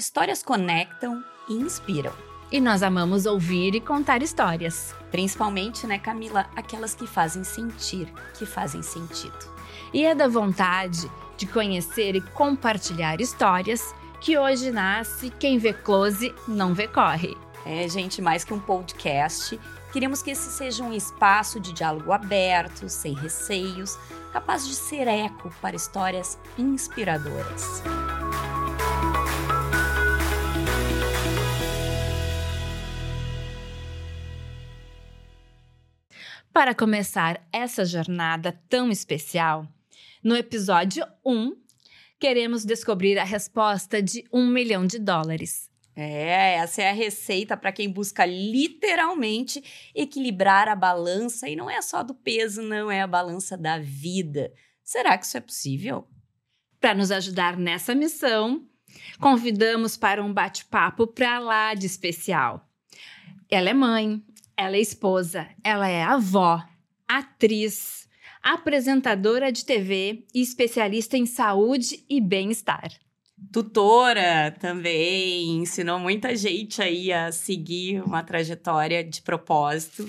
Histórias conectam e inspiram. E nós amamos ouvir e contar histórias. Principalmente, né, Camila, aquelas que fazem sentir, que fazem sentido. E é da vontade de conhecer e compartilhar histórias que hoje nasce quem vê close não vê corre. É, gente, mais que um podcast, queremos que esse seja um espaço de diálogo aberto, sem receios, capaz de ser eco para histórias inspiradoras. Para começar essa jornada tão especial, no episódio 1, queremos descobrir a resposta de um milhão de dólares. É, essa é a receita para quem busca literalmente equilibrar a balança e não é só do peso, não, é a balança da vida. Será que isso é possível? Para nos ajudar nessa missão, convidamos para um bate-papo para lá de especial. Ela é mãe, ela é esposa, ela é avó, atriz, apresentadora de TV e especialista em saúde e bem-estar. Tutora também, ensinou muita gente aí a seguir uma trajetória de propósito.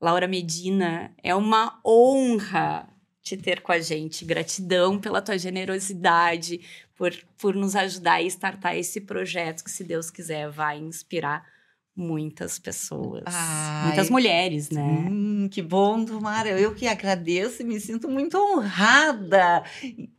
Laura Medina, é uma honra te ter com a gente. Gratidão pela tua generosidade, por, por nos ajudar a startar esse projeto que, se Deus quiser, vai inspirar muitas pessoas. Ai, muitas mulheres, né? Hum, que bom, Tomara. Eu que agradeço e me sinto muito honrada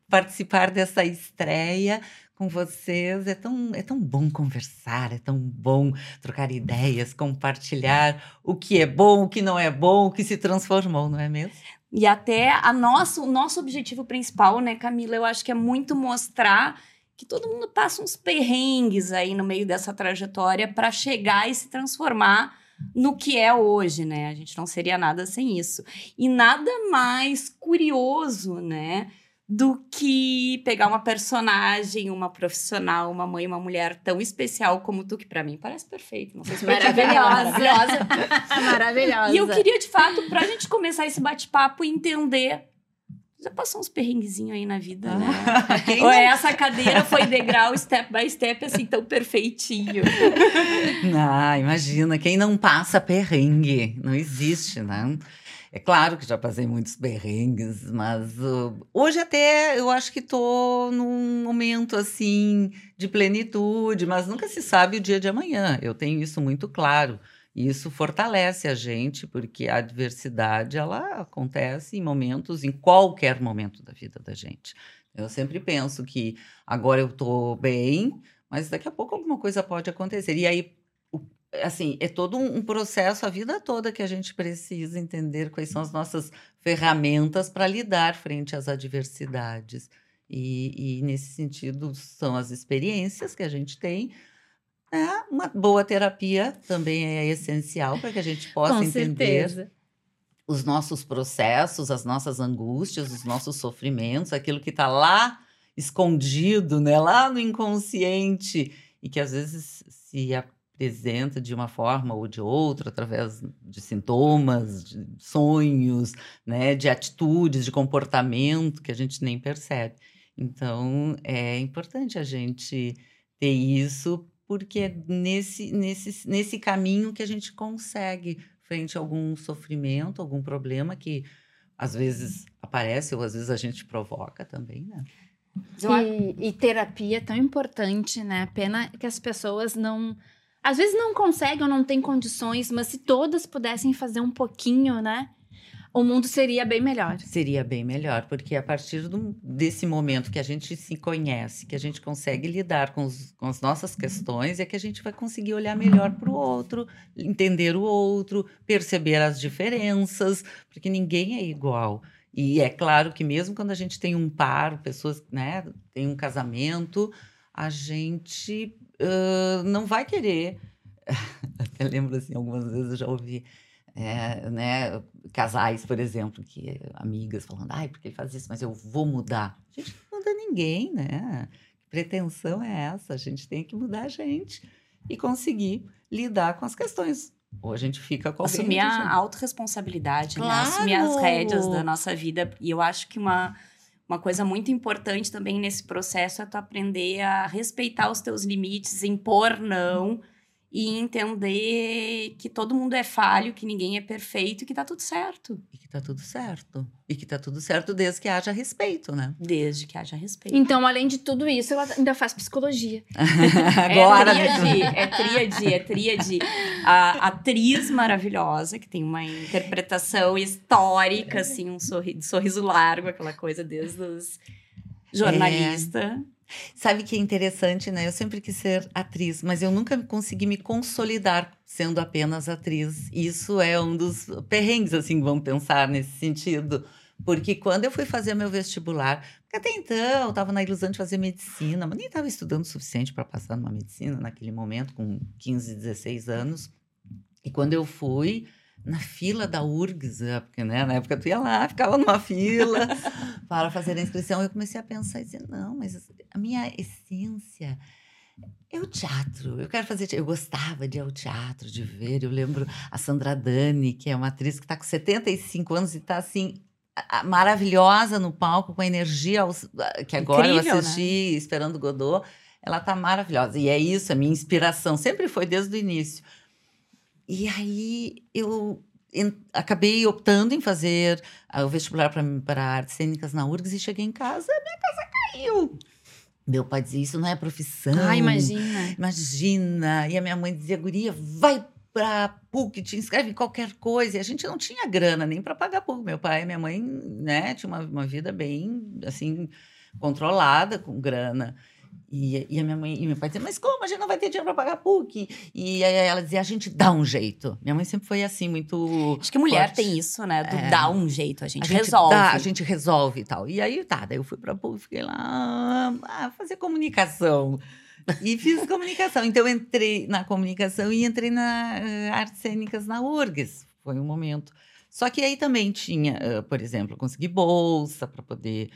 participar dessa estreia com vocês. É tão, é tão bom conversar, é tão bom trocar ideias, compartilhar o que é bom, o que não é bom, o que se transformou, não é mesmo? E até a nosso, o nosso objetivo principal, né, Camila, eu acho que é muito mostrar que todo mundo passa uns perrengues aí no meio dessa trajetória para chegar e se transformar no que é hoje, né? A gente não seria nada sem isso. E nada mais curioso, né? Do que pegar uma personagem, uma profissional, uma mãe, uma mulher tão especial como tu, que para mim parece perfeito. Não sei se maravilhosa. maravilhosa. maravilhosa. E eu queria, de fato, para a gente começar esse bate-papo, entender já passou uns perrenguezinhos aí na vida, né? Ou não... essa cadeira foi degrau step by step, assim, tão perfeitinho. Ah, imagina, quem não passa perrengue? Não existe, né? É claro que já passei muitos perrengues, mas uh, hoje até eu acho que tô num momento assim de plenitude, mas nunca se sabe o dia de amanhã. Eu tenho isso muito claro. E isso fortalece a gente, porque a adversidade ela acontece em momentos, em qualquer momento da vida da gente. Eu sempre penso que agora eu estou bem, mas daqui a pouco alguma coisa pode acontecer. E aí, assim, é todo um processo a vida toda que a gente precisa entender quais são as nossas ferramentas para lidar frente às adversidades. E, e, nesse sentido, são as experiências que a gente tem, é, uma boa terapia também é essencial para que a gente possa Com entender certeza. os nossos processos, as nossas angústias, os nossos sofrimentos, aquilo que está lá escondido, né, lá no inconsciente e que às vezes se apresenta de uma forma ou de outra através de sintomas, de sonhos, né, de atitudes, de comportamento que a gente nem percebe. Então é importante a gente ter isso porque é nesse, nesse, nesse caminho que a gente consegue, frente a algum sofrimento, algum problema que às vezes aparece ou às vezes a gente provoca também, né? E, e terapia é tão importante, né? Pena que as pessoas não. Às vezes não conseguem ou não têm condições, mas se todas pudessem fazer um pouquinho, né? O mundo seria bem melhor. Seria bem melhor, porque a partir do, desse momento que a gente se conhece, que a gente consegue lidar com, os, com as nossas questões, é que a gente vai conseguir olhar melhor para o outro, entender o outro, perceber as diferenças, porque ninguém é igual. E é claro que mesmo quando a gente tem um par, pessoas, né, tem um casamento, a gente uh, não vai querer. Até lembro assim, algumas vezes eu já ouvi é, né, casais, por exemplo, que amigas falando, ai, porque ele faz isso, mas eu vou mudar. A gente não muda ninguém, né? Que pretensão é essa? A gente tem que mudar a gente e conseguir lidar com as questões. Ou a gente fica com Assumir a autorresponsabilidade, claro. né? Assumir as rédeas da nossa vida. E eu acho que uma, uma coisa muito importante também nesse processo é tu aprender a respeitar os teus limites, impor não e entender que todo mundo é falho, que ninguém é perfeito e que tá tudo certo. E que tá tudo certo. E que tá tudo certo desde que haja respeito, né? Desde que haja respeito. Então, além de tudo isso, ela ainda faz psicologia. Agora. É tríade, é tríade, é tríade. A atriz maravilhosa, que tem uma interpretação histórica, assim, um sorri sorriso largo, aquela coisa desde os jornalista. Sabe que é interessante, né? Eu sempre quis ser atriz, mas eu nunca consegui me consolidar sendo apenas atriz. Isso é um dos perrengues, assim, vamos pensar nesse sentido. Porque quando eu fui fazer meu vestibular, até então eu estava na ilusão de fazer medicina, mas nem estava estudando o suficiente para passar numa medicina naquele momento, com 15, 16 anos. E quando eu fui, na fila da URGS, é, porque né, na época tu ia lá, ficava numa fila para fazer a inscrição, eu comecei a pensar e dizer, não, mas a minha essência é o teatro. Eu quero fazer Eu gostava de ir ao teatro, de ver. Eu lembro a Sandra Dani, que é uma atriz que está com 75 anos e está assim maravilhosa no palco, com a energia que agora Incrível, eu assisti né? esperando Godot. Ela está maravilhosa. E é isso, a minha inspiração sempre foi desde o início. E aí eu acabei optando em fazer o vestibular para artes cênicas na URGS e cheguei em casa, minha casa caiu. Meu pai dizia, isso não é profissão. Ah, imagina. Imagina. E a minha mãe dizia, guria, vai para PUC, te inscreve em qualquer coisa. E a gente não tinha grana nem para pagar PUC. Meu pai e minha mãe, né, tinha uma, uma vida bem, assim, controlada com grana. E, e, a minha mãe e meu pai dizia, mas como? A gente não vai ter dinheiro para pagar PUC. E aí ela dizia, a gente dá um jeito. Minha mãe sempre foi assim, muito. Acho que mulher forte. tem isso, né? Do é, dar um jeito, a gente, a gente resolve. Dá, a gente resolve e tal. E aí, tá, daí eu fui para PUC, fiquei lá, ah, fazer comunicação. E fiz comunicação. Então, eu entrei na comunicação e entrei na uh, artes cênicas na URGS. Foi um momento. Só que aí também tinha, uh, por exemplo, consegui bolsa para poder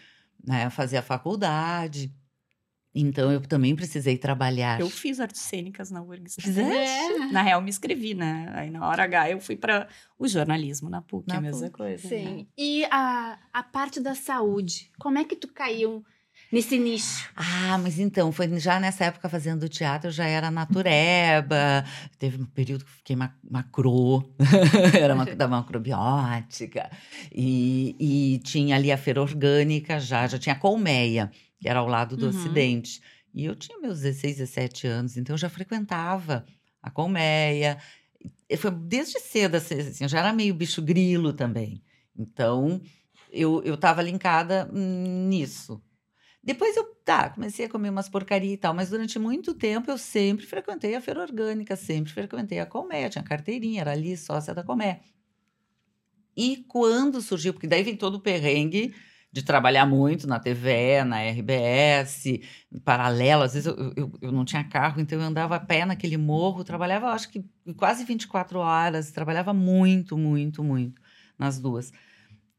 né, fazer a faculdade. Então eu também precisei trabalhar. Eu fiz artes cênicas na URGS. É. Na real, me inscrevi, né? Aí na hora H eu fui para o jornalismo na PUC, na a mesma PUC. coisa. Sim. Né? E a, a parte da saúde, como é que tu caiu nesse nicho? Ah, mas então, foi já nessa época fazendo teatro, já era natureba. Teve um período que fiquei macro, era uma, da macrobiótica. E, e tinha ali a feira orgânica já, já tinha colmeia que era ao lado do uhum. Ocidente. E eu tinha meus 16, 17 anos, então eu já frequentava a colmeia. Foi desde cedo, assim, assim, eu já era meio bicho grilo também. Então, eu estava linkada nisso. Depois eu, tá, comecei a comer umas porcaria e tal, mas durante muito tempo eu sempre frequentei a feira orgânica, sempre frequentei a colmeia, tinha carteirinha, era ali sócia da colmeia. E quando surgiu, porque daí vem todo o perrengue de trabalhar muito na TVE, na RBS, paralelo. Às vezes eu, eu, eu, não tinha carro, então eu andava a pé naquele morro, trabalhava acho que quase 24 horas, trabalhava muito, muito, muito nas duas.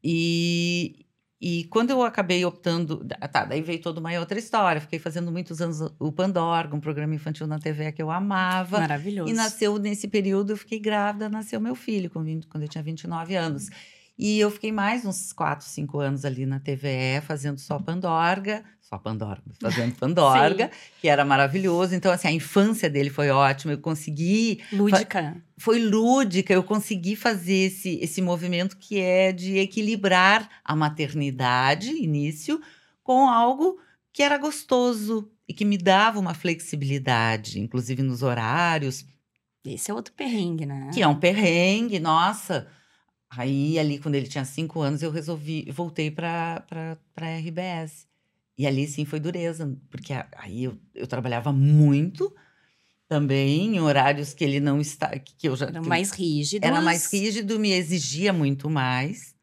E, e quando eu acabei optando, tá, daí veio toda uma outra história. Fiquei fazendo muitos anos o Pandorga, um programa infantil na TV que eu amava. Maravilhoso. E nasceu nesse período, eu fiquei grávida, nasceu meu filho, quando eu tinha 29 anos. E eu fiquei mais uns 4, 5 anos ali na TVE, fazendo só Pandorga, só Pandorga, fazendo Pandorga, que era maravilhoso. Então, assim, a infância dele foi ótima. Eu consegui. Lúdica. Foi lúdica, eu consegui fazer esse, esse movimento que é de equilibrar a maternidade, início, com algo que era gostoso e que me dava uma flexibilidade, inclusive nos horários. Esse é outro perrengue, né? Que é um perrengue, nossa. Aí, ali, quando ele tinha cinco anos, eu resolvi, voltei para a RBS. E ali, sim, foi dureza, porque aí eu, eu trabalhava muito também, em horários que ele não está. Que eu já, era mais rígido. Era mais rígido, me exigia muito mais.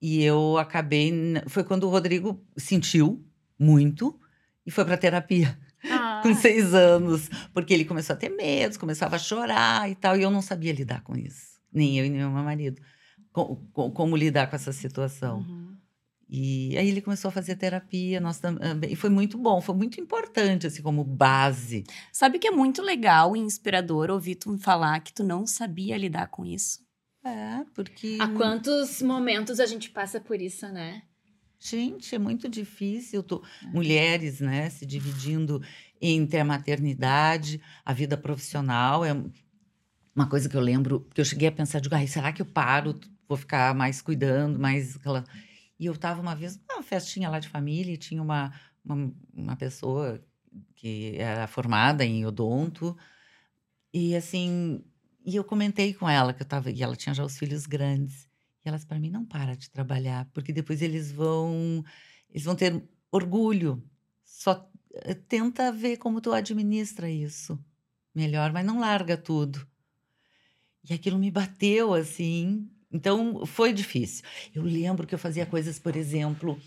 E eu acabei. Foi quando o Rodrigo sentiu muito e foi para terapia. Ah. Com seis anos, porque ele começou a ter medo, começava a chorar e tal, e eu não sabia lidar com isso, nem eu e nem meu marido com, como lidar com essa situação. Uhum. E aí ele começou a fazer terapia, nós também, e foi muito bom, foi muito importante assim como base. Sabe que é muito legal e inspirador ouvir tu falar que tu não sabia lidar com isso. É, porque há quantos momentos a gente passa por isso, né? Gente, é muito difícil. Tô... Mulheres, né, se dividindo entre a maternidade, a vida profissional. É uma coisa que eu lembro, que eu cheguei a pensar, digo, ai, será que eu paro? Vou ficar mais cuidando, mais aquela... E eu estava uma vez numa festinha lá de família e tinha uma, uma, uma pessoa que era formada em odonto. E assim, e eu comentei com ela que eu tava, e ela tinha já os filhos grandes. E elas para mim não para de trabalhar, porque depois eles vão eles vão ter orgulho. Só eh, tenta ver como tu administra isso melhor, mas não larga tudo. E aquilo me bateu assim. Então foi difícil. Eu lembro que eu fazia coisas, por exemplo,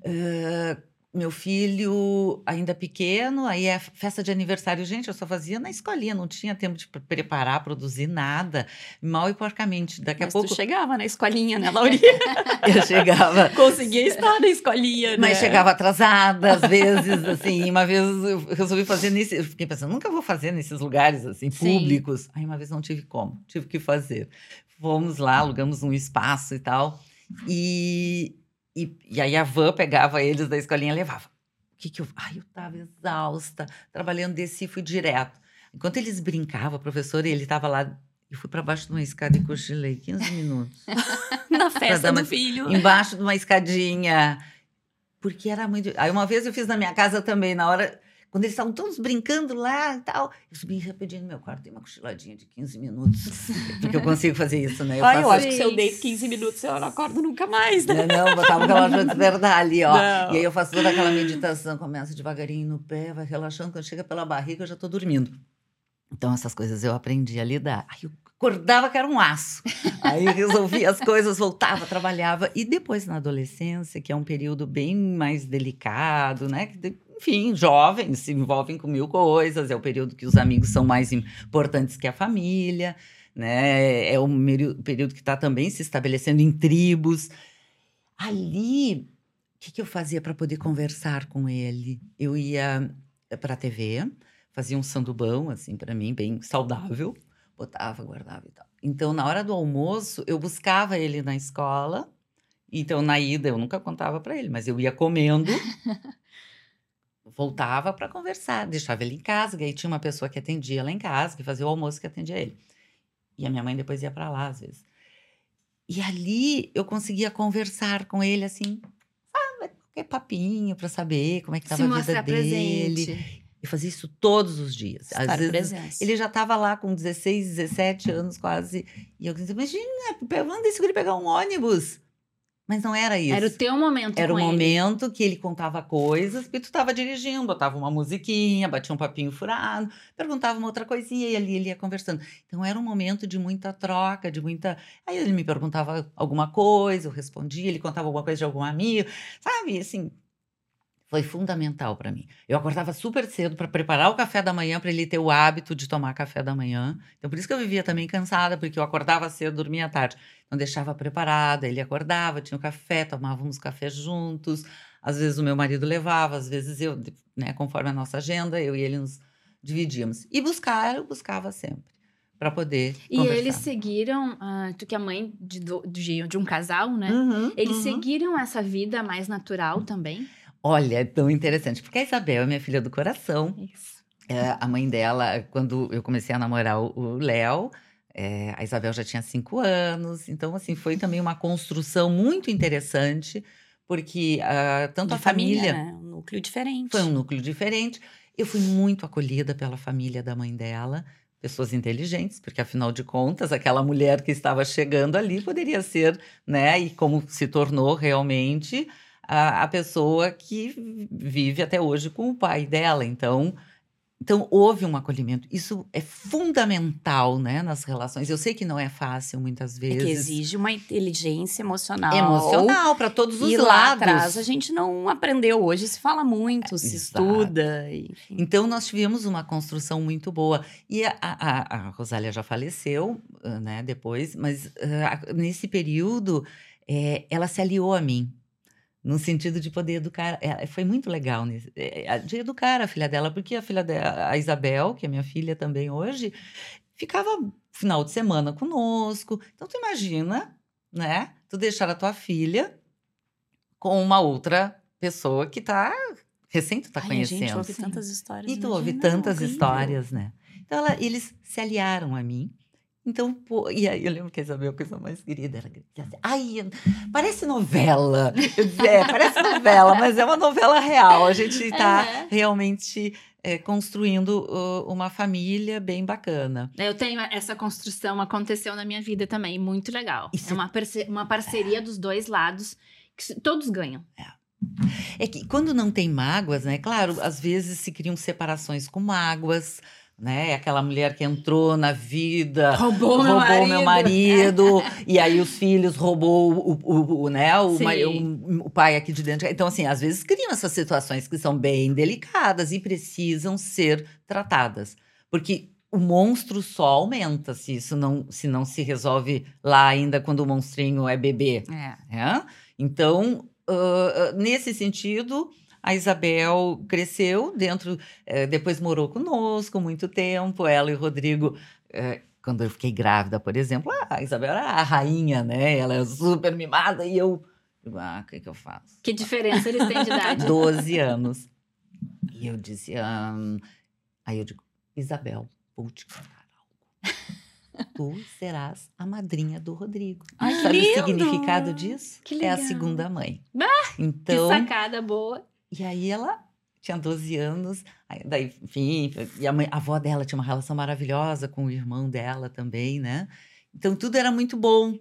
uh, meu filho ainda pequeno, aí é festa de aniversário. Gente, eu só fazia na escolinha, não tinha tempo de preparar, produzir nada, mal e porcamente. Daqui Mas a pouco. chegava na escolinha, né, Laurinha? eu chegava. Conseguia estar na escolinha, né? Mas chegava atrasada, às vezes, assim. Uma vez eu resolvi fazer nesse. Eu fiquei pensando, nunca vou fazer nesses lugares, assim, Sim. públicos. Aí uma vez não tive como, tive que fazer. Fomos lá, alugamos um espaço e tal. E, e, e aí a van pegava eles da escolinha e levava. O que que eu... Ai, eu estava exausta, trabalhando, desci e fui direto. Enquanto eles brincavam, a professora, e ele estava lá, eu fui para baixo de uma escada e cochilei 15 minutos. na festa uma- do filho. embaixo de uma escadinha. Porque era muito. Aí uma vez eu fiz na minha casa também, na hora. Quando eles estavam todos brincando lá e tal, eu subi rapidinho no meu quarto, dei uma cochiladinha de 15 minutos. Porque eu consigo fazer isso, né? Eu Ai, eu faço- acho que se eu deito 15 minutos, eu não acordo nunca mais, né? Não, não, botava aquela de despertar ali, ó. Não. E aí eu faço toda aquela meditação, começa devagarinho no pé, vai relaxando, quando chega pela barriga eu já tô dormindo. Então essas coisas eu aprendi a lidar. Aí eu acordava que era um aço. Aí resolvia as coisas, voltava, trabalhava. E depois na adolescência, que é um período bem mais delicado, né? Enfim, jovens se envolvem com mil coisas, é o período que os amigos são mais importantes que a família, né? É o período que está também se estabelecendo em tribos. Ali, o que, que eu fazia para poder conversar com ele? Eu ia para a TV, fazia um sandubão, assim, para mim, bem saudável, botava, guardava e tal. Então, na hora do almoço, eu buscava ele na escola. Então, na ida, eu nunca contava para ele, mas eu ia comendo, voltava para conversar, deixava ele em casa, que aí tinha uma pessoa que atendia lá em casa, que fazia o almoço que atendia ele. E a minha mãe depois ia para lá, às vezes. E ali eu conseguia conversar com ele assim, sabe, qualquer papinho para saber como é que estava a vida dele. presente. Eu fazia isso todos os dias. Às Estar vezes presença. ele já estava lá com 16, 17 anos quase. E eu dizia, imagina, manda esse guri pegar um ônibus. Mas não era isso. Era o teu momento Era o ele. momento que ele contava coisas, porque tu estava dirigindo, botava uma musiquinha, batia um papinho furado, perguntava uma outra coisinha e ali ele ia conversando. Então era um momento de muita troca, de muita. Aí ele me perguntava alguma coisa, eu respondia, ele contava alguma coisa de algum amigo, sabe? Assim, foi fundamental para mim. Eu acordava super cedo para preparar o café da manhã, para ele ter o hábito de tomar café da manhã. Então, por isso que eu vivia também cansada, porque eu acordava cedo, dormia à tarde. Então, deixava preparada, ele acordava, tinha o café, tomávamos café juntos. Às vezes o meu marido levava, às vezes eu, né, conforme a nossa agenda, eu e ele nos dividíamos. E buscar, eu buscava sempre, para poder E conversar. eles seguiram, ah, tu que é mãe de, de, de um casal, né? Uhum, Eles uhum. seguiram essa vida mais natural também? Olha, é tão interessante, porque a Isabel é minha filha do coração. Isso. É, a mãe dela, quando eu comecei a namorar o- Léo, é, a Isabel já tinha cinco anos. Então, assim, foi também uma construção muito interessante, porque ah, tanto De a família, né? Um núcleo diferente. foi um núcleo diferente. Eu fui muito acolhida pela família da mãe dela, pessoas inteligentes, porque afinal de contas, aquela mulher que estava chegando ali poderia ser, né, e como se tornou realmente a, a pessoa que vive até hoje com o pai dela. Então, então houve um acolhimento. Isso é fundamental, né, nas relações. Eu sei que não é fácil muitas É vezes. que exige uma inteligência emocional. emocional para todos os E lá lados. atrás a gente não aprendeu. Hoje se fala muito, se Exato. estuda. Enfim. Então, nós tivemos uma construção muito boa. E a, a, a Rosália já faleceu, ah, né, depois, mas ah, nesse período, eh, ela se aliou a mim. No sentido de poder educar. eh, Foi muito legal eh, de educar a filha dela, porque a filha dela, a Isabel, que é minha filha também hoje, ficava final de semana conosco. Então, tu imagina, né? Tu deixar a tua filha com uma outra pessoa que tá recém tu tá Ai, conhecendo. Gente ouve tantas histórias. E tu ouve imagina, tantas horrível. histórias, né? Então ela- eles se aliaram a mim. Então, pô, e aí eu lembro que a Isabel, a coisa mais querida, ela dizia assim, ai, parece novela. Eu dizia, é, parece novela, mas é uma novela real. A gente está É. realmente é, construindo uh, uma família bem bacana. Eu tenho essa construção, aconteceu na minha vida também, muito legal. Isso- É uma, parce- uma parceria dos dois lados, que todos ganham. É que quando não tem mágoas, né? Claro, às vezes se criam separações com mágoas, né? Aquela mulher que entrou na vida, Roubou, roubou meu marido, e aí os filhos roubou o, o, o, né, o, o- o pai aqui de dentro. Então, assim, às vezes criam essas situações que são bem delicadas e precisam ser tratadas. Porque o monstro só aumenta se isso não se, não se resolve lá ainda quando o monstrinho é bebê. É. né? Então, ah, nesse sentido, a Isabel cresceu dentro, eh, depois morou conosco muito tempo, ela e o Rodrigo. eh, quando eu fiquei grávida, por exemplo, a Isabel era a rainha, né? Ela é super mimada e eu. Ah, o que, que eu faço? Que diferença eles têm de idade? 12 anos. E eu disse. aí eu digo, Isabel, vou te contar algo. Tu serás a madrinha do Rodrigo. Ai, Sabe o lindo! significado disso? Que É a legal. segunda mãe. Ah, Que Então, sacada boa. E aí ela tinha 12 anos, aí daí, enfim, e a, mãe- a avó dela tinha uma relação maravilhosa com o irmão dela também, né? Então tudo era muito bom.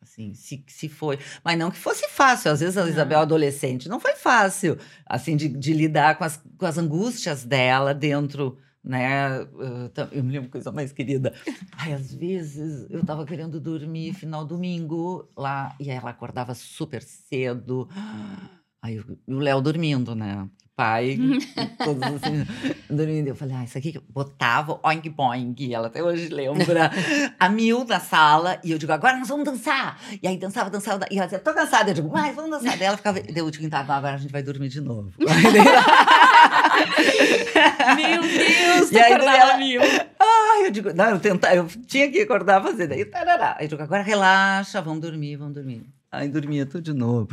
Assim, se, se foi. Mas não que fosse fácil. Às vezes a. Isabel adolescente não foi fácil, assim, de, de lidar com as, com as angústias dela dentro, né? uh, tam- Eu me lembro coisa mais querida. Ai, às vezes eu tava querendo dormir final domingo lá, e ela acordava super cedo. Aí e o Léo dormindo, né? Pai, todos assim, dormindo. Eu falei, ah, isso aqui que eu botava, oink boink. Ela até hoje lembra. a mil na sala. E eu digo, agora nós vamos dançar. E aí dançava, dançava. E ela dizia, tô cansada. Eu digo, mas vamos dançar. Daí ela ficava, deu o digo, tá, agora a gente vai dormir de novo. Meu Deus, E aí, ela- mil. Ai, eu digo, não, eu, tenta, eu tinha que acordar fazer. Daí, tarará. Aí eu digo, agora relaxa, vamos dormir, vamos dormir. Aí dormia tudo de novo.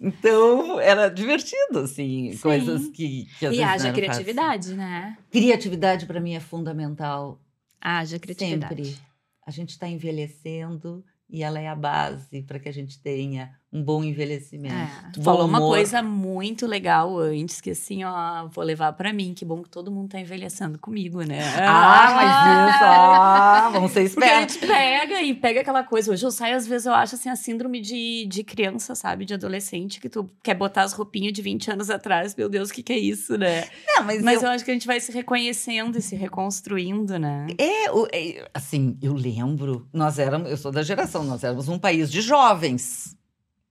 Então, era divertido, assim, Sim. coisas que, que às E vezes haja criatividade, né? fáceis. Criatividade, para mim, é fundamental. Haja criatividade. Sempre. A gente está envelhecendo e ela é a base para que a gente tenha um bom envelhecimento. É. Tu falou uma humor. coisa muito legal antes, que assim, ó, vou levar pra mim. Que bom que todo mundo tá envelhecendo comigo, né? Ah, mas isso, ah, vamos ser Porque a espertos. gente pega e pega aquela coisa. Hoje eu saio, às vezes, eu acho assim, a síndrome de, de criança, sabe? De adolescente, que tu quer botar as roupinhas de 20 anos atrás. Meu Deus, o que, que é isso, né? Não, mas, Mas eu, eu acho que a gente vai se reconhecendo e se reconstruindo, né? É, o- é, assim, eu lembro, nós éramos, eu sou da geração, nós éramos um país de jovens.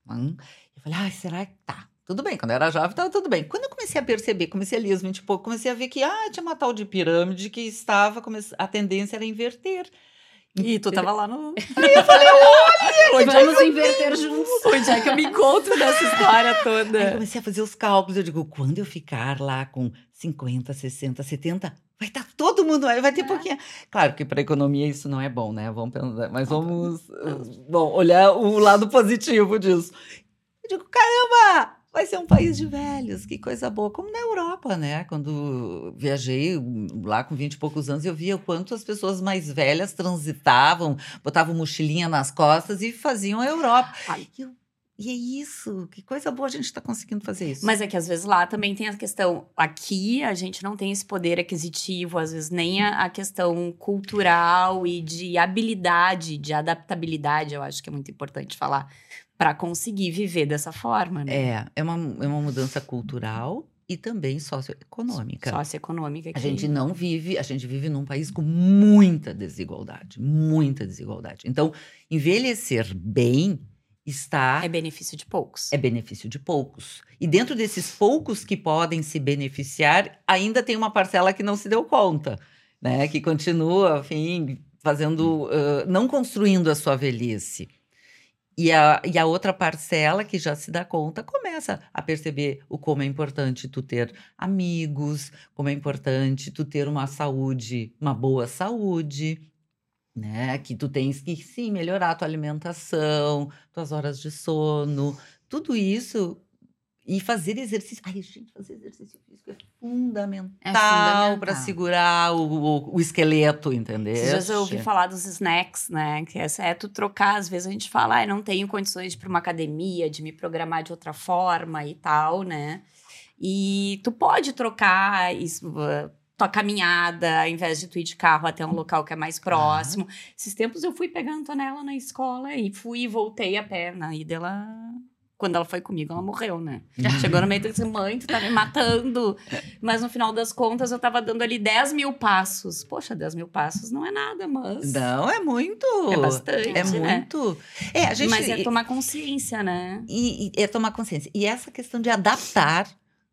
Hum, Eu falei, ai, será que tá? Tudo bem, quando eu era jovem, tava tudo bem. Quando eu comecei a perceber, comecei a ler os 20 e pouco, comecei a ver que, ah, tinha uma tal de pirâmide que estava, a tendência era inverter. E tu tava lá no. Vamos inverter juntos. Onde é que eu me encontro nessa história Aí eu toda? comecei a fazer os cálculos, eu digo, quando eu ficar lá com 50, 60, 70, vai estar todo mundo aí, vai ter É. pouquinho. Claro que para a economia isso não é bom, né? Vamos pensar, mas vamos uh, bom, olhar o lado positivo disso. Eu digo, caramba, vai ser um país de velhos, que coisa boa. Como na Europa, né? Quando viajei lá com 20 e poucos anos, eu via o quanto as pessoas mais velhas transitavam, botavam mochilinha nas costas e faziam a Europa. Ai. Eu, e é isso, que coisa boa a gente está conseguindo fazer isso. Mas é que às vezes lá também tem a questão. Aqui a gente não tem esse poder aquisitivo, às vezes nem a, a questão cultural e de habilidade, de adaptabilidade, eu acho que é muito importante falar, para conseguir viver dessa forma, né? É, é uma, é uma mudança cultural e também socioeconômica. Socioeconômica. A que- gente não vive, a gente vive num país com muita desigualdade, muita desigualdade. Então, envelhecer bem está É benefício de poucos. é benefício de poucos. E dentro desses poucos que podem se beneficiar, ainda tem uma parcela que não se deu conta, né? Que continua, enfim, fazendo, ãh, não construindo a sua velhice. E a, e a outra parcela que já se dá conta começa a perceber o como é importante tu ter amigos, como é importante tu ter uma saúde, uma boa saúde, né? Que tu tens que sim melhorar a tua alimentação, tuas horas de sono, tudo isso e fazer exercício. Ai, gente, fazer exercício físico é fundamental, É fundamental. para segurar o, o, o esqueleto, entendeu? Esses dias eu ouvi falar dos snacks, né? Que é, é tu trocar, às vezes a gente fala, ah, não tenho condições de ir para uma academia, de me programar de outra forma e tal, né? E tu pode trocar isso, tua caminhada, ao invés de tu ir de carro até um local que é mais próximo. Esses tempos eu fui pegar a Antonella na escola e fui e voltei a pé. Na ida ela. Quando ela foi comigo, ela morreu, né? Chegou no meio e disse: mãe, tu tá me matando. Mas no final das contas, eu tava dando ali 10 mil passos. Poxa, 10 mil passos não é nada, mas. Não, é muito. É bastante, É né? muito. É, a gente. Mas é tomar consciência, né? e, e é tomar consciência. E essa questão de adaptar.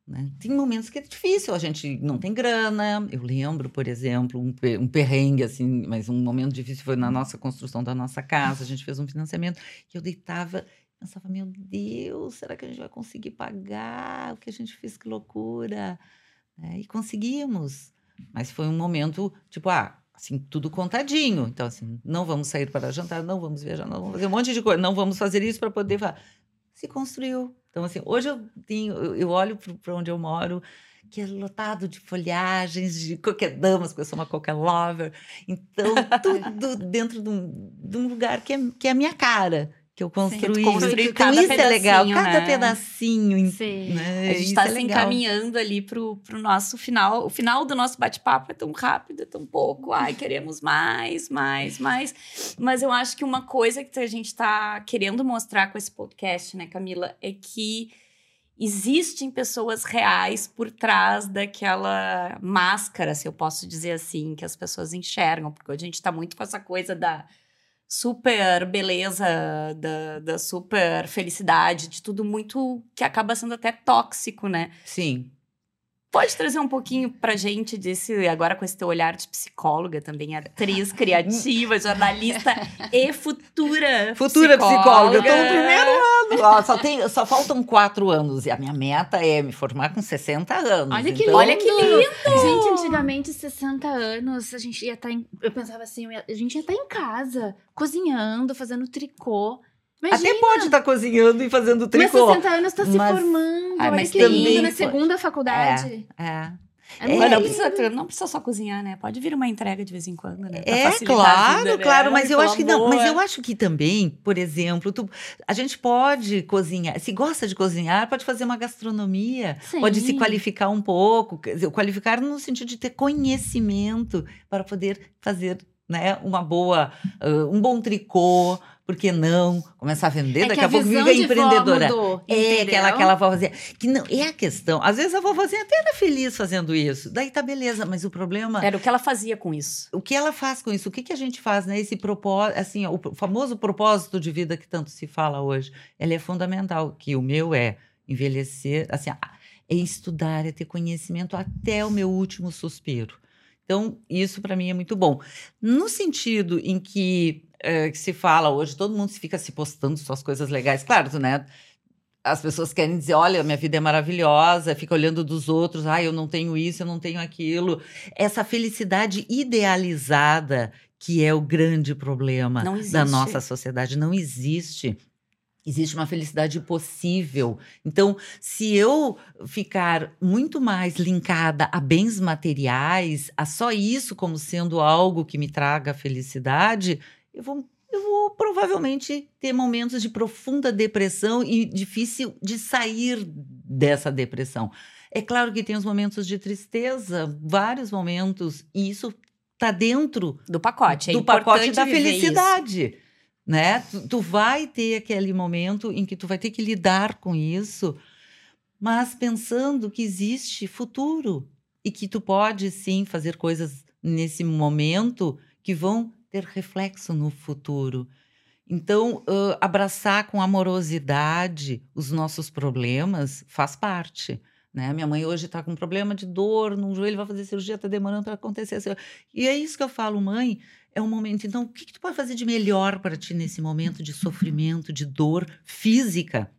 Né? Tem momentos que é difícil, a gente não tem grana. Eu lembro, por exemplo, um, um perrengue, assim, mas um momento difícil foi na nossa construção da nossa casa. A gente fez um financiamento e eu deitava, pensava, meu Deus, será que a gente vai conseguir pagar o que a gente fez? Que loucura! Né? E conseguimos. Mas foi um momento, tipo, ah, assim, tudo contadinho. Então, assim, não vamos sair para jantar, não vamos viajar, não vamos fazer um monte de coisa, não vamos fazer isso para poder. fa- Se construiu. Então, assim, hoje eu tenho, eu, olho para onde eu moro, que é lotado de folhagens, de coquedamas, porque eu sou uma coquet lover. Então, tudo dentro de um, de um lugar que é, que é a minha cara, que eu construí. construiu então, cada isso é legal, cada né? pedacinho. Sim. Né? A gente Isso tá é se legal. encaminhando ali pro, pro nosso final. O final do nosso bate-papo é tão rápido, é tão pouco. Ai, queremos mais, mais, mais. Mas eu acho que uma coisa que a gente tá querendo mostrar com esse podcast, né, Camila, é que existem pessoas reais por trás daquela máscara, se eu posso dizer assim, que as pessoas enxergam. Porque a gente tá muito com essa coisa da super beleza, da, da super felicidade, de tudo muito que acaba sendo até tóxico, né? Sim. Pode trazer um pouquinho pra gente desse, agora com esse teu olhar de psicóloga também, atriz criativa, jornalista e futura Futura psicóloga. Eu tô no primeiro ano. Ó, só, tem, só faltam quatro anos. E a minha meta é me formar com 60 anos. Olha que Então, Olha que lindo! Gente, antigamente, 60 anos, a gente ia estar em. Eu pensava assim, a gente ia estar em casa, cozinhando, fazendo tricô. Imagina, Até pode estar cozinhando e fazendo mas tricô. 60 anos tá se Mas- formando. Ai, Olha mas que também lindo, na pode. segunda faculdade. É. É, É, Mas não precisa, não precisa só cozinhar, né? Pode vir uma entrega de vez em quando, né? Pra É, claro, vida, né? claro, mas eu acho que não. Mas amor. eu acho que também, por exemplo, tu- a gente pode cozinhar. Se gosta de cozinhar, pode fazer uma gastronomia, Sim. pode se qualificar um pouco. Quer dizer, qualificar no sentido de ter conhecimento para poder fazer né, uma boa, ah, um bom tricô. Por que não? Começar a vender, É daqui que a pouco vive vó empreendedora. mudou, É aquela, aquela vovozinha. Que não, é a questão. Às vezes a vovozinha até era feliz fazendo isso. Daí tá beleza, mas o problema Era o que ela fazia com isso. o que ela faz com isso? O que, que a gente faz, né? Esse propósito, assim, o famoso propósito de vida que tanto se fala hoje, ele é fundamental. Que o meu é envelhecer, assim, é estudar, é ter conhecimento até o meu último suspiro. Então, isso para mim é muito bom. No sentido em que, eh, que se fala hoje, todo mundo se fica se postando suas coisas legais. Claro, né? As pessoas querem dizer, olha, minha vida é maravilhosa, fica olhando dos outros, ah, eu não tenho isso, eu não tenho aquilo. Essa felicidade idealizada que é o grande problema da nossa sociedade, não existe. Existe uma felicidade possível. Então, se eu ficar muito mais linkada a bens materiais, a só isso como sendo algo que me traga felicidade, eu vou, eu vou provavelmente ter momentos de profunda depressão e difícil de sair dessa depressão. É claro que tem os momentos de tristeza, vários momentos, e isso está dentro Do pacote. É do pacote da felicidade. Né? Tu, tu vai ter aquele momento em que tu vai ter que lidar com isso, mas pensando que existe futuro e que tu pode sim fazer coisas nesse momento que vão ter reflexo no futuro. Então, ãh, abraçar com amorosidade os nossos problemas faz parte. Né? Minha mãe hoje está com um problema de dor no joelho, vai fazer cirurgia, está demorando para acontecer. E é isso que eu falo, mãe, é um momento. Então, o que, que tu pode fazer de melhor para ti nesse momento de sofrimento, de dor física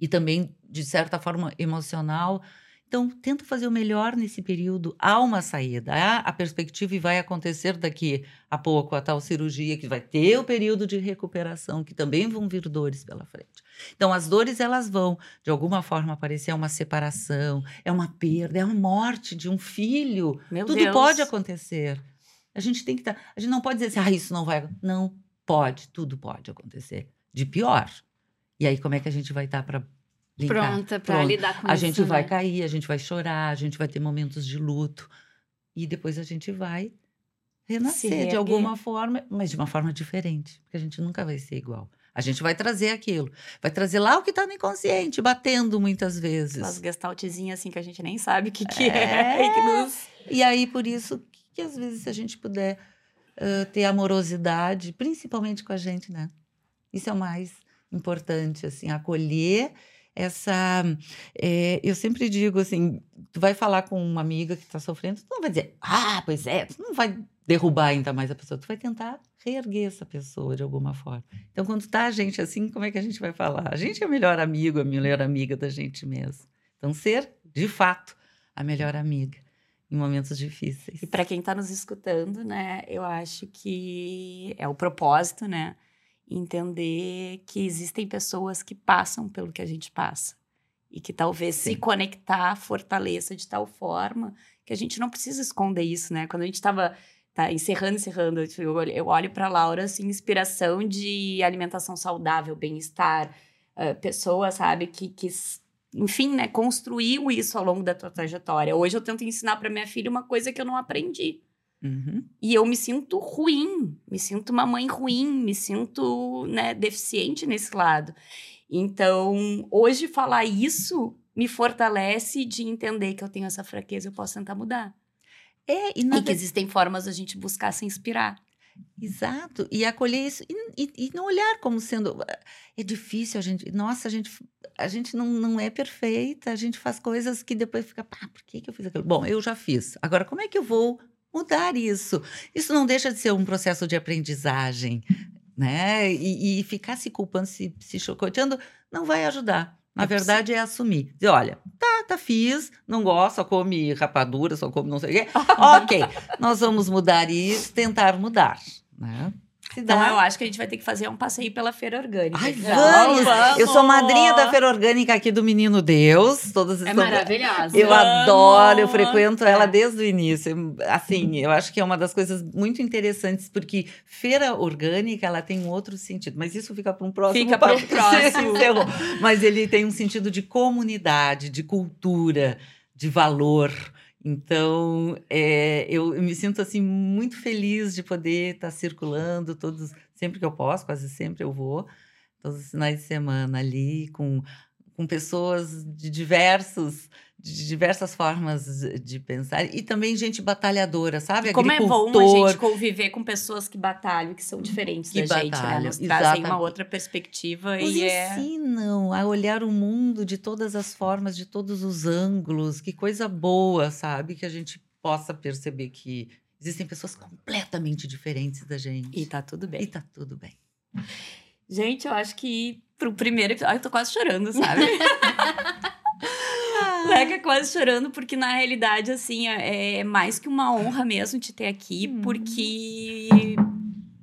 e também, de certa forma, emocional? Então, tenta fazer o melhor nesse período. Há uma saída, há a perspectiva e vai acontecer daqui a pouco a tal cirurgia, que vai ter o período de recuperação, que também vão vir dores pela frente. Então, as dores, elas vão, de alguma forma, aparecer. É uma separação, é uma perda, é a morte de um filho. Meu Tudo Deus. pode acontecer. A gente tem que estar. a gente não pode dizer assim, ah, isso não vai. Não pode, tudo pode acontecer. De pior. E aí, como é que a gente vai estar para Pronta pra Pronto. lidar com a isso. gente vai né? cair, a gente vai chorar, a gente vai ter momentos de luto. E depois a gente vai renascer de reerguer. alguma forma, mas de uma forma diferente. Porque a gente nunca vai ser igual. A gente vai trazer aquilo. Vai trazer lá o que está no inconsciente, batendo muitas vezes. Aquelas gestaltezinhas assim que a gente nem sabe o que, que É. é. e que nos... E aí, por isso, que, que às vezes, se a gente puder ãh, ter amorosidade, principalmente com a gente, né? Isso é o mais importante, assim, acolher essa. é, eu sempre digo assim: tu vai falar com uma amiga que está sofrendo, tu não vai dizer, ah, pois é, tu não vai derrubar ainda mais a pessoa, tu vai tentar reerguer essa pessoa de alguma forma. Então, quando tá a gente assim, como é que a gente vai falar? A gente é o melhor amigo, a melhor amiga da gente mesmo. Então, ser, de fato, a melhor amiga em momentos difíceis. E para quem está nos escutando, né, eu acho que é o propósito, né, entender que existem pessoas que passam pelo que a gente passa e que talvez se Sim. conectar fortaleça de tal forma que a gente não precisa esconder isso, né? Quando a gente estava tá encerrando, encerrando, eu olho, eu olho para Laura assim, inspiração de alimentação saudável, bem-estar, eh, pessoa, sabe, que, que enfim, né, construiu isso ao longo da tua trajetória. Hoje eu tento ensinar para minha filha uma coisa que eu não aprendi. Uhum. E eu me sinto ruim, me sinto uma mãe ruim, me sinto né, deficiente nesse lado. Então, hoje falar isso me fortalece de entender que eu tenho essa fraqueza, eu posso tentar mudar. É, e E que existem formas da gente buscar se inspirar. Exato, e acolher isso e, e, e não olhar como sendo é difícil a gente, nossa, a gente a gente não, não é perfeita, a gente faz coisas que depois fica, pá, por que, que eu fiz aquilo? Bom, eu já fiz. Agora, como é que eu vou mudar isso? Isso não deixa de ser um processo de aprendizagem, né? E, e ficar se culpando, se, se chocoteando, não vai ajudar. Na É verdade, é assumir. Dizer, olha, tá, tá, fiz, não gosto, só come rapadura, só come não sei o quê. ok, nós vamos mudar isso, tentar mudar, né? Então, dá- eu acho que a gente vai ter que fazer um passeio pela feira orgânica. Ai, Então, vamos! Eu sou madrinha da feira orgânica aqui do Menino Deus. Todas É estão... maravilhosa. Eu Vamos! adoro, eu frequento ela É. desde o início. Assim, eu acho que é uma das coisas muito interessantes, porque feira orgânica, ela tem um outro sentido. Mas isso fica para um próximo Fica para um próximo. Mas ele tem um sentido de comunidade, de cultura, de valor. Então, é, eu, eu me sinto assim muito feliz de poder estar circulando todos, sempre que eu posso, quase sempre eu vou, todos os finais de semana ali com, com pessoas de diversos de diversas formas de- pensar e também gente batalhadora, sabe? Como é bom a gente conviver com pessoas que batalham, que são diferentes Que da gente, né? batalham, Nos trazem uma outra perspectiva Nos e é... ensinam a olhar o mundo de todas as formas, de todos os ângulos. Que coisa boa, sabe? Que a gente possa perceber que existem pessoas completamente diferentes da gente. E tá tudo bem. E tá tudo bem. Gente, eu acho que pro primeiro episódio. Ai, eu tô quase chorando, sabe? Leca quase chorando, porque na realidade, assim, é é mais que uma honra mesmo te ter aqui, Hum. porque.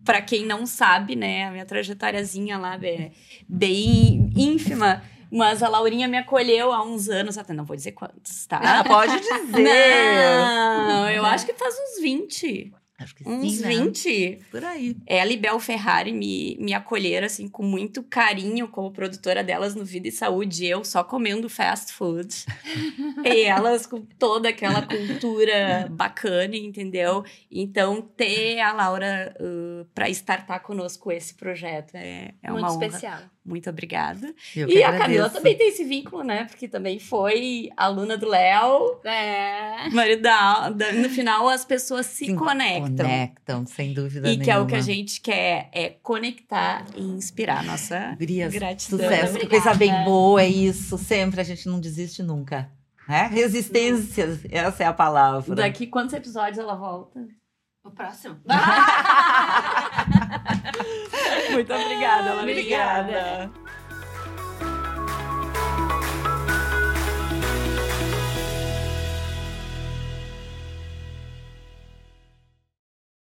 Pra quem não sabe, né, a minha trajetóriazinha lá é bem ínfima, mas a Laurinha me acolheu há uns anos, até não vou dizer quantos, tá? Ah, pode dizer. Não, eu acho que faz uns 20. Acho que Uns sim, né? 20. Por aí. Ela e Bel Ferrari me, me acolheram, assim, com muito carinho como produtora delas no Vida e Saúde. Eu só comendo fast food. e elas com toda aquela cultura bacana, entendeu? Então, ter a Laura uh, para startar conosco esse projeto é, é Muito uma honra. especial. Muito obrigada. Eu e a Camila agradeço. também tem esse vínculo, né? Porque também foi aluna do Léo. É. Marido da, da- no final, as pessoas se, Se conectam. Conectam, sem dúvida E nenhuma. que é o que a gente quer, é conectar e inspirar. Nossa Gurias, gratidão. sucesso, que coisa bem boa, é isso. Sempre a gente não desiste nunca. Né? Resistência, essa é a palavra. Daqui quantos episódios ela volta? O próximo. Muito obrigada, Laura. Obrigada.